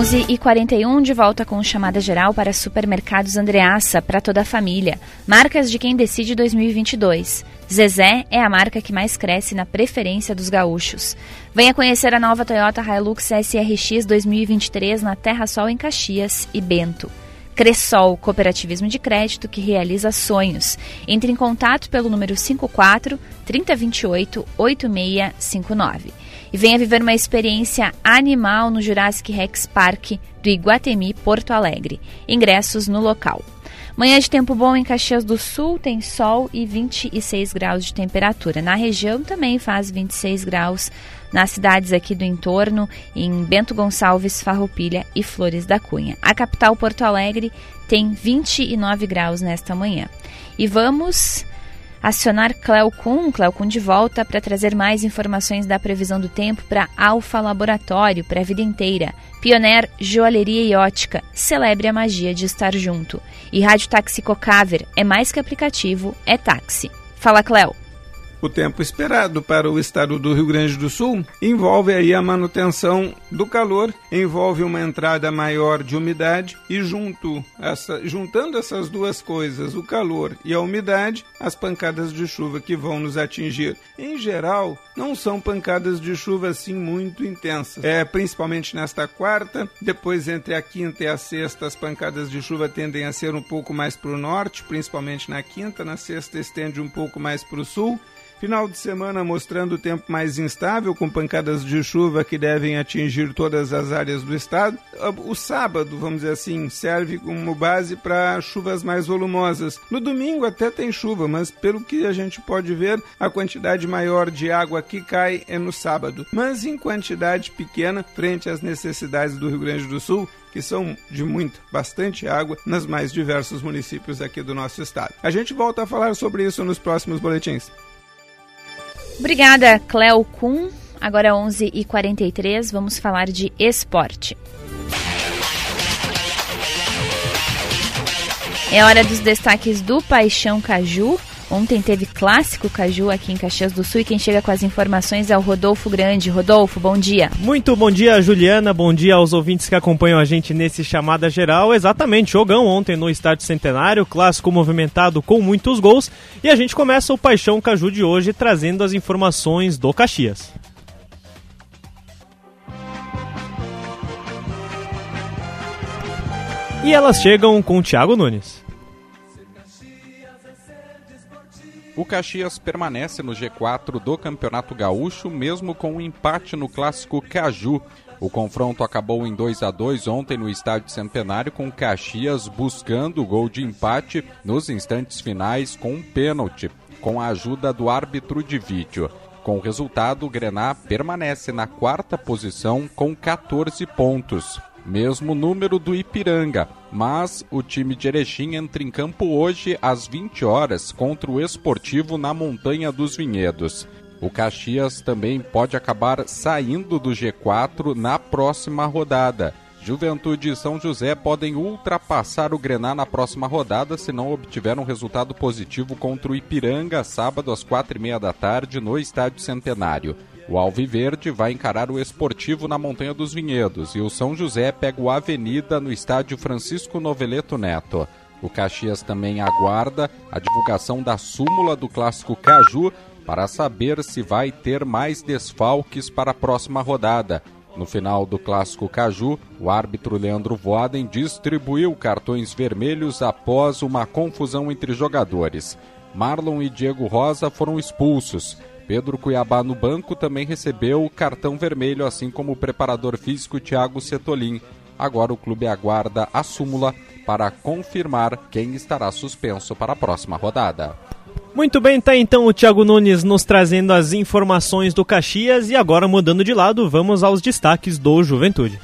Onze e 41 de volta com chamada geral para supermercados Andreaça para toda a família. Marcas de quem decide 2022. Zezé é a marca que mais cresce na preferência dos gaúchos. Venha conhecer a nova Toyota Hilux SRX 2023 na Terra Sol em Caxias e Bento. Cressol, cooperativismo de crédito que realiza sonhos. Entre em contato pelo número 54 3028 8659 e venha viver uma experiência animal no Jurassic Rex Park do Iguatemi, Porto Alegre. Ingressos no local. Manhã de tempo bom em Caxias do Sul, tem sol e 26 graus de temperatura. Na região também faz 26 graus nas cidades aqui do entorno, em Bento Gonçalves, Farroupilha e Flores da Cunha. A capital Porto Alegre tem 29 graus nesta manhã. E vamos acionar Cleo Kuhn, Cleo Kuhn de volta, para trazer mais informações da previsão do tempo para Alfa Laboratório, para a vida inteira. Pioneer Joalheria e Ótica, celebre a magia de estar junto. E Rádio Táxi Cocaver, é mais que aplicativo, é táxi. Fala, Cleo. O tempo esperado para o estado do Rio Grande do Sul envolve aí a manutenção do calor, envolve uma entrada maior de umidade e junto essa, juntando essas duas coisas, o calor e a umidade, as pancadas de chuva que vão nos atingir. Em geral, não são pancadas de chuva assim muito intensas. É principalmente nesta quarta, depois entre a quinta e a sexta as pancadas de chuva tendem a ser um pouco mais para o norte, principalmente na quinta, na sexta estende um pouco mais para o sul Final de semana mostrando o tempo mais instável, com pancadas de chuva que devem atingir todas as áreas do estado. O sábado, vamos dizer assim, serve como base para chuvas mais volumosas. No domingo até tem chuva, mas pelo que a gente pode ver, a quantidade maior de água que cai é no sábado. Mas em quantidade pequena, frente às necessidades do Rio Grande do Sul, que são de muita, bastante água nos mais diversos municípios aqui do nosso estado. A gente volta a falar sobre isso nos próximos boletins. Obrigada, Cleo Kuhn. Agora 11h43, vamos falar de esporte. É hora dos destaques do Paixão Caju. Ontem teve clássico Caju aqui em Caxias do Sul e quem chega com as informações é o Rodolfo Grande. Rodolfo, bom dia. Muito bom dia, Juliana. Bom dia aos ouvintes que acompanham a gente nesse chamada geral. Exatamente, jogão ontem no Estádio Centenário, clássico movimentado com muitos gols. E a gente começa o Paixão Caju de hoje trazendo as informações do Caxias. E elas chegam com o Thiago Nunes. O Caxias permanece no G4 do Campeonato Gaúcho, mesmo com um empate no clássico Caju. O confronto acabou em 2 a 2 ontem no Estádio Centenário, com Caxias buscando o gol de empate nos instantes finais com um pênalti, com a ajuda do árbitro de vídeo. Com o resultado, o Grená permanece na quarta posição com 14 pontos mesmo número do Ipiranga, mas o time de Erechim entra em campo hoje às 20 horas contra o Esportivo na Montanha dos Vinhedos. O Caxias também pode acabar saindo do G4 na próxima rodada. Juventude e São José podem ultrapassar o Grená na próxima rodada se não obtiver um resultado positivo contra o Ipiranga, sábado às quatro e meia da tarde, no Estádio Centenário. O Alviverde vai encarar o Esportivo na Montanha dos Vinhedos e o São José pega o Avenida no estádio Francisco Noveleto Neto. O Caxias também aguarda a divulgação da súmula do clássico Caju para saber se vai ter mais desfalques para a próxima rodada. No final do clássico Caju, o árbitro Leandro Voaden distribuiu cartões vermelhos após uma confusão entre jogadores. Marlon e Diego Rosa foram expulsos. Pedro Cuiabá no banco também recebeu o cartão vermelho, assim como o preparador físico Thiago Setolin. Agora o clube aguarda a súmula para confirmar quem estará suspenso para a próxima rodada. Muito bem, tá então o Thiago Nunes nos trazendo as informações do Caxias e agora mudando de lado, vamos aos destaques do Juventude.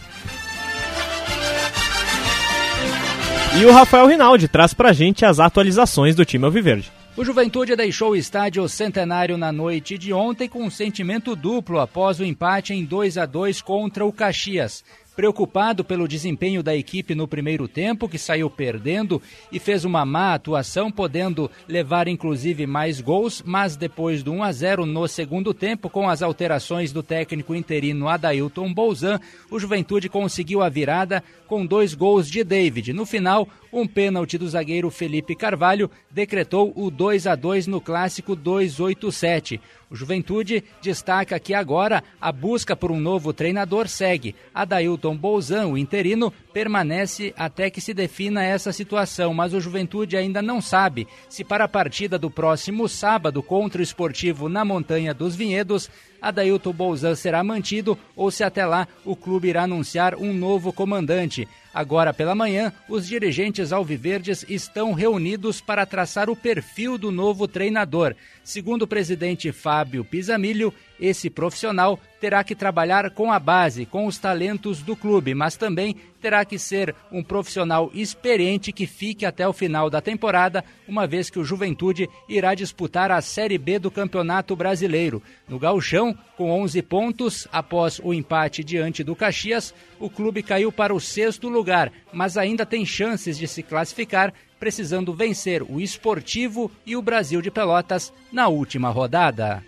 E o Rafael Rinaldi traz pra gente as atualizações do time Alviverde. O Juventude deixou o estádio Centenário na noite de ontem com um sentimento duplo após o empate em 2 a 2 contra o Caxias preocupado pelo desempenho da equipe no primeiro tempo, que saiu perdendo e fez uma má atuação, podendo levar inclusive mais gols, mas depois do 1 a 0 no segundo tempo, com as alterações do técnico interino Adailton Bolzan, o Juventude conseguiu a virada com dois gols de David. No final, um pênalti do zagueiro Felipe Carvalho decretou o 2 a 2 no clássico 287. O Juventude destaca que agora a busca por um novo treinador segue. Adailton Bolzan, o interino, permanece até que se defina essa situação, mas o Juventude ainda não sabe se para a partida do próximo sábado contra o Esportivo na Montanha dos Vinhedos, Adailton Bolzan será mantido ou se até lá o clube irá anunciar um novo comandante. Agora pela manhã, os dirigentes alviverdes estão reunidos para traçar o perfil do novo treinador. Segundo o presidente Fábio Pisamilho, Esse profissional terá que trabalhar com a base, com os talentos do clube, mas também terá que ser um profissional experiente que fique até o final da temporada, uma vez que o Juventude irá disputar a Série B do Campeonato Brasileiro. No Gauchão, com 11 pontos, após o empate diante do Caxias, o clube caiu para o sexto lugar, mas ainda tem chances de se classificar, precisando vencer o Esportivo e o Brasil de Pelotas na última rodada.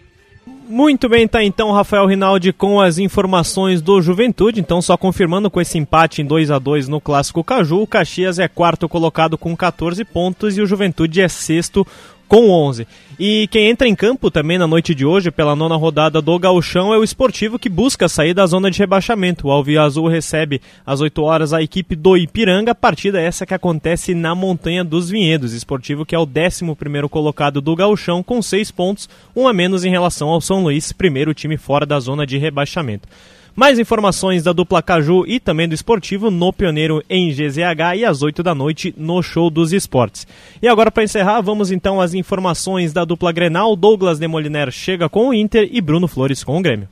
Muito bem, tá então Rafael Rinaldi com as informações do Juventude. Então, só confirmando com esse empate em 2 a 2 no Clássico Caju, o Caxias é quarto colocado com 14 pontos e o Juventude é sexto com 11. E quem entra em campo também na noite de hoje, pela nona rodada do Gauchão, é o esportivo que busca sair da zona de rebaixamento. O Alviazul recebe às 8 horas a equipe do Ipiranga, partida essa que acontece na Montanha dos Vinhedos. Esportivo que é o 11 colocado do Gauchão, com 6 pontos, um a menos em relação ao São Luís, primeiro time fora da zona de rebaixamento. Mais informações da dupla Caju e também do esportivo no Pioneiro em GZH e às 8 da noite no Show dos Esportes. E agora para encerrar, vamos então às informações da dupla Grenal. Douglas Demoliner chega com o Inter e Bruno Flores com o Grêmio.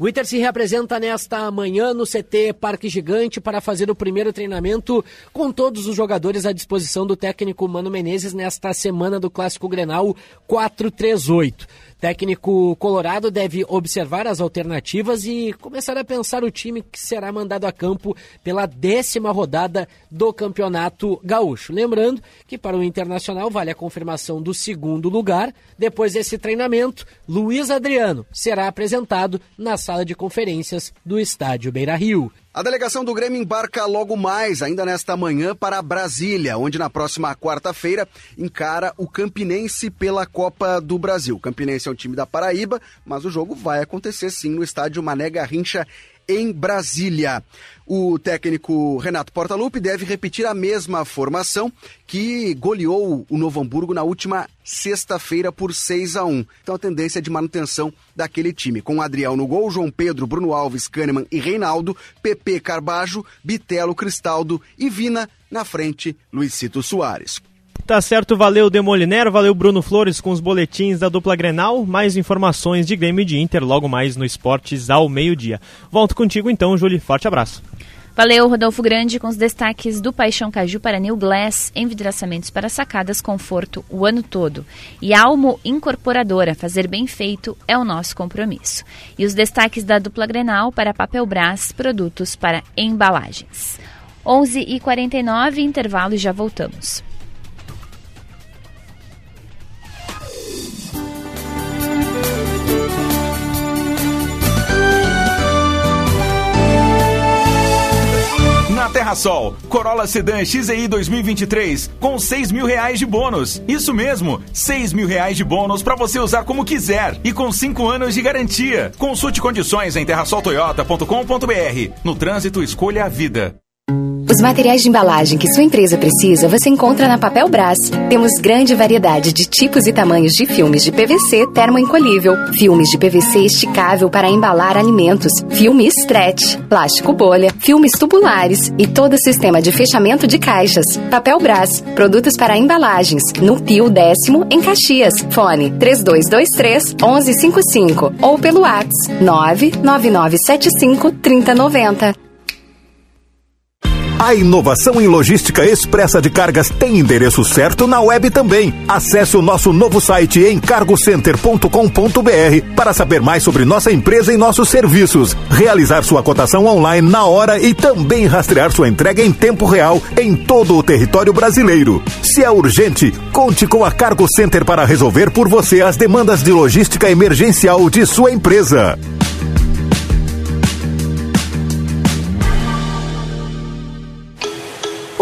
O Inter se representa nesta manhã no CT Parque Gigante para fazer o primeiro treinamento com todos os jogadores à disposição do técnico Mano Menezes nesta semana do Clássico Grenal 438. Técnico colorado deve observar as alternativas e começar a pensar o time que será mandado a campo pela décima rodada do Campeonato Gaúcho. Lembrando que para o Internacional vale a confirmação do segundo lugar. Depois desse treinamento, Luiz Adriano será apresentado na sala de conferências do Estádio Beira Rio. A delegação do Grêmio embarca logo mais, ainda nesta manhã, para Brasília, onde na próxima quarta-feira encara o Campinense pela Copa do Brasil. O Campinense é um time da Paraíba, mas o jogo vai acontecer sim no estádio Mané Garrincha em Brasília. O técnico Renato Portaluppi deve repetir a mesma formação que goleou o Novo Hamburgo na última sexta-feira por 6 a 1. Então a tendência é de manutenção daquele time, com Adriel no gol, João Pedro, Bruno Alves, Kahneman e Reinaldo, PP Carbajo, Bitelo, Cristaldo e Vina na frente, Luizito Soares. Tá certo, valeu Demolinero, valeu Bruno Flores com os boletins da dupla Grenal. Mais informações de Grêmio e de Inter logo mais no Esportes ao meio-dia. Volto contigo então, Júlio. Forte abraço. Valeu, Rodolfo Grande, com os destaques do Paixão Caju para New Glass, envidraçamentos para sacadas, conforto o ano todo. E Almo Incorporadora, fazer bem feito é o nosso compromisso. E os destaques da dupla Grenal para Papel Brás, produtos para embalagens. 11h49, intervalo e já voltamos. Terrasol, Corolla Sedan XEI 2023 com 6 mil reais de bônus. Isso mesmo, 6 mil reais de bônus para você usar como quiser e com 5 anos de garantia. Consulte condições em terrasoltoyota.com.br. No trânsito, escolha a vida. Os materiais de embalagem que sua empresa precisa você encontra na Papel Brás. Temos grande variedade de tipos e tamanhos de filmes de PVC termoencolhível, filmes de PVC esticável para embalar alimentos, filme stretch, plástico bolha, filmes tubulares e todo sistema de fechamento de caixas. Papel Brás, produtos para embalagens, no Pio Décimo, em Caxias. Fone 3223 1155 ou pelo WhatsApp 99975 3090. A inovação em logística expressa de cargas tem endereço certo na web também. Acesse o nosso novo site em cargocenter.com.br para saber mais sobre nossa empresa e nossos serviços, realizar sua cotação online na hora e também rastrear sua entrega em tempo real em todo o território brasileiro. Se é urgente, conte com a Cargo Center para resolver por você as demandas de logística emergencial de sua empresa.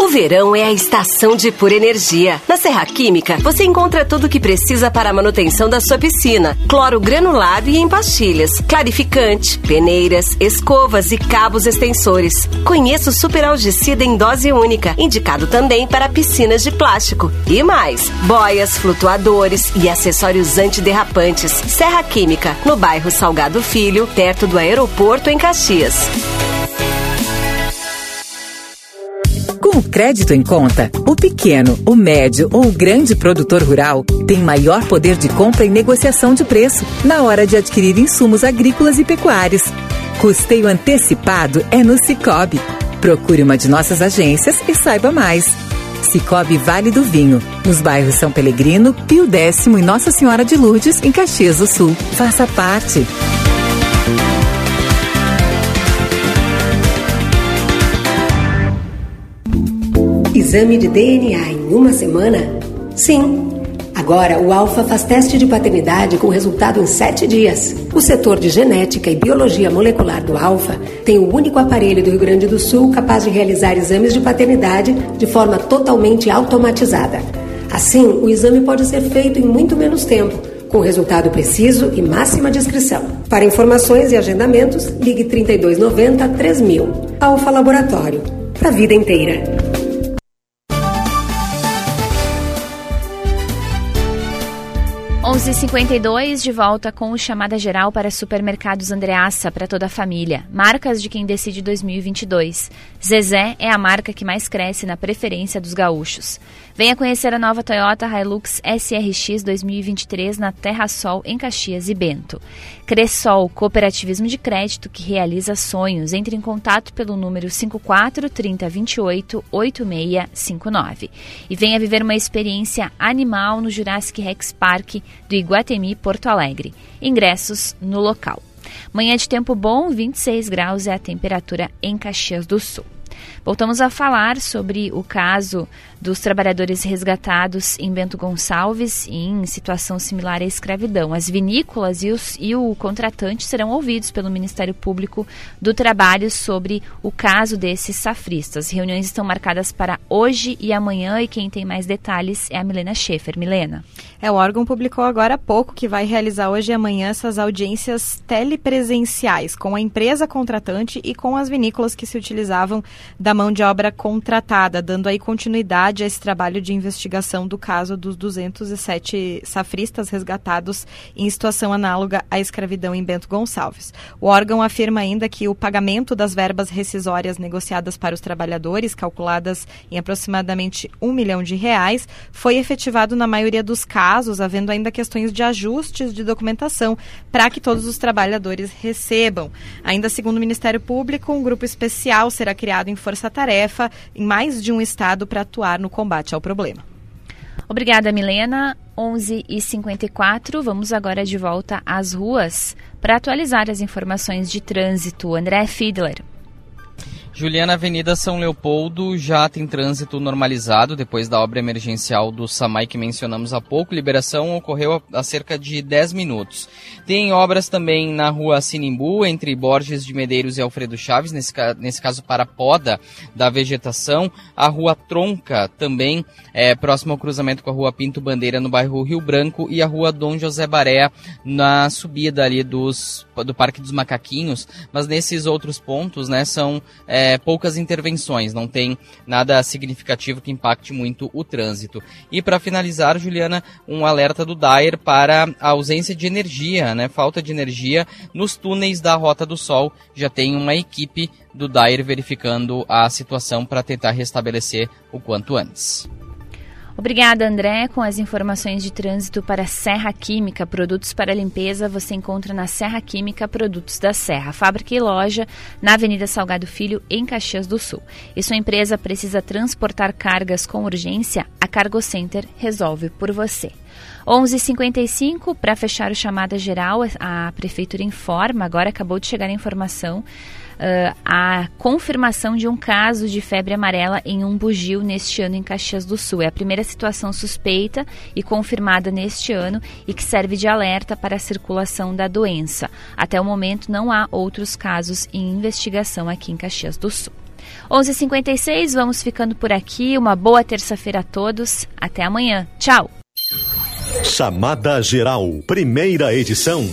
Verão é a estação de pura energia. Na Serra Química, você encontra tudo o que precisa para a manutenção da sua piscina: cloro granulado e em pastilhas, clarificante, peneiras, escovas e cabos extensores. Conheça o superalgicida em dose única, indicado também para piscinas de plástico. E mais: boias, flutuadores e acessórios antiderrapantes. Serra Química, no bairro Salgado Filho, perto do aeroporto em Caxias. O crédito em conta, o pequeno, o médio ou o grande produtor rural tem maior poder de compra e negociação de preço na hora de adquirir insumos agrícolas e pecuários. Custeio antecipado é no Cicobi. Procure uma de nossas agências e saiba mais. Cicobi Vale do Vinho, nos bairros São Pelegrino, Pio Décimo e Nossa Senhora de Lourdes, em Caxias do Sul. Faça parte. Exame de DNA em uma semana? Sim. Agora, o Alfa faz teste de paternidade com resultado em sete dias. O setor de genética e biologia molecular do Alfa tem o único aparelho do Rio Grande do Sul capaz de realizar exames de paternidade de forma totalmente automatizada. Assim, o exame pode ser feito em muito menos tempo, com resultado preciso e máxima descrição. Para informações e agendamentos, ligue 3290 3000. Alfa Laboratório. Para a vida inteira. 11:52 de volta com o chamada geral para supermercados Andreaça para toda a família. Marcas de quem decide 2022. Zezé é a marca que mais cresce na preferência dos gaúchos. Venha conhecer a nova Toyota Hilux SRX 2023 na Terra Sol em Caxias e Bento. Cressol, cooperativismo de crédito que realiza sonhos. Entre em contato pelo número 54 3028 8659 e venha viver uma experiência animal no Jurassic Rex Park do Iguatemi Porto Alegre. Ingressos no local. Manhã de tempo bom, 26 graus é a temperatura em Caxias do Sul. Voltamos a falar sobre o caso dos trabalhadores resgatados em Bento Gonçalves em situação similar à escravidão. As vinícolas e, os, e o contratante serão ouvidos pelo Ministério Público do Trabalho sobre o caso desses safristas. Reuniões estão marcadas para hoje e amanhã e quem tem mais detalhes é a Milena Schaefer. Milena. É, o órgão publicou agora há pouco que vai realizar hoje e amanhã essas audiências telepresenciais com a empresa contratante e com as vinícolas que se utilizavam da mão de obra contratada, dando aí continuidade a esse trabalho de investigação do caso dos 207 safristas resgatados em situação análoga à escravidão em Bento Gonçalves. O órgão afirma ainda que o pagamento das verbas rescisórias negociadas para os trabalhadores, calculadas em aproximadamente um milhão de reais, foi efetivado na maioria dos casos, havendo ainda questões de ajustes de documentação para que todos os trabalhadores recebam. Ainda segundo o Ministério Público, um grupo especial será criado em força-tarefa em mais de um estado para atuar no combate ao problema. Obrigada, Milena. 11h54, vamos agora de volta às ruas para atualizar as informações de trânsito. André Fiedler. Juliana, Avenida São Leopoldo já tem trânsito normalizado depois da obra emergencial do SAMAI que mencionamos há pouco. Liberação ocorreu há cerca de 10 minutos. Tem obras também na rua Sinimbu, entre Borges de Medeiros e Alfredo Chaves, nesse, nesse caso para poda da vegetação. A rua Tronca também é próximo ao cruzamento com a rua Pinto Bandeira no bairro Rio Branco e a rua Dom José Baré na subida ali dos, do Parque dos Macaquinhos. Mas nesses outros pontos, né, são é, poucas intervenções, não tem nada significativo que impacte muito o trânsito. E para finalizar, Juliana, um alerta do Dair para a ausência de energia, né, falta de energia nos túneis da Rota do Sol. Já tem uma equipe do Dair verificando a situação para tentar restabelecer o quanto antes. Obrigada, André. Com as informações de trânsito para Serra Química, produtos para limpeza, você encontra na Serra Química Produtos da Serra, fábrica e loja na Avenida Salgado Filho, em Caxias do Sul. E sua empresa precisa transportar cargas com urgência? A Cargo Center resolve por você. 11:55 para fechar o chamada geral, a prefeitura informa, agora acabou de chegar a informação uh, a confirmação de um caso de febre amarela em um bugio neste ano em Caxias do Sul. É a primeira situação suspeita e confirmada neste ano e que serve de alerta para a circulação da doença. Até o momento, não há outros casos em investigação aqui em Caxias do Sul. 11:56 vamos ficando por aqui. Uma boa terça-feira a todos. Até amanhã. Tchau. Chamada Geral, primeira edição.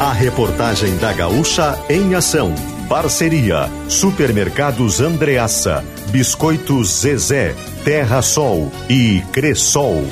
A reportagem da Gaúcha em ação. Parceria: Supermercados Andreaça, Biscoitos Zezé, Terra Sol e Cressol.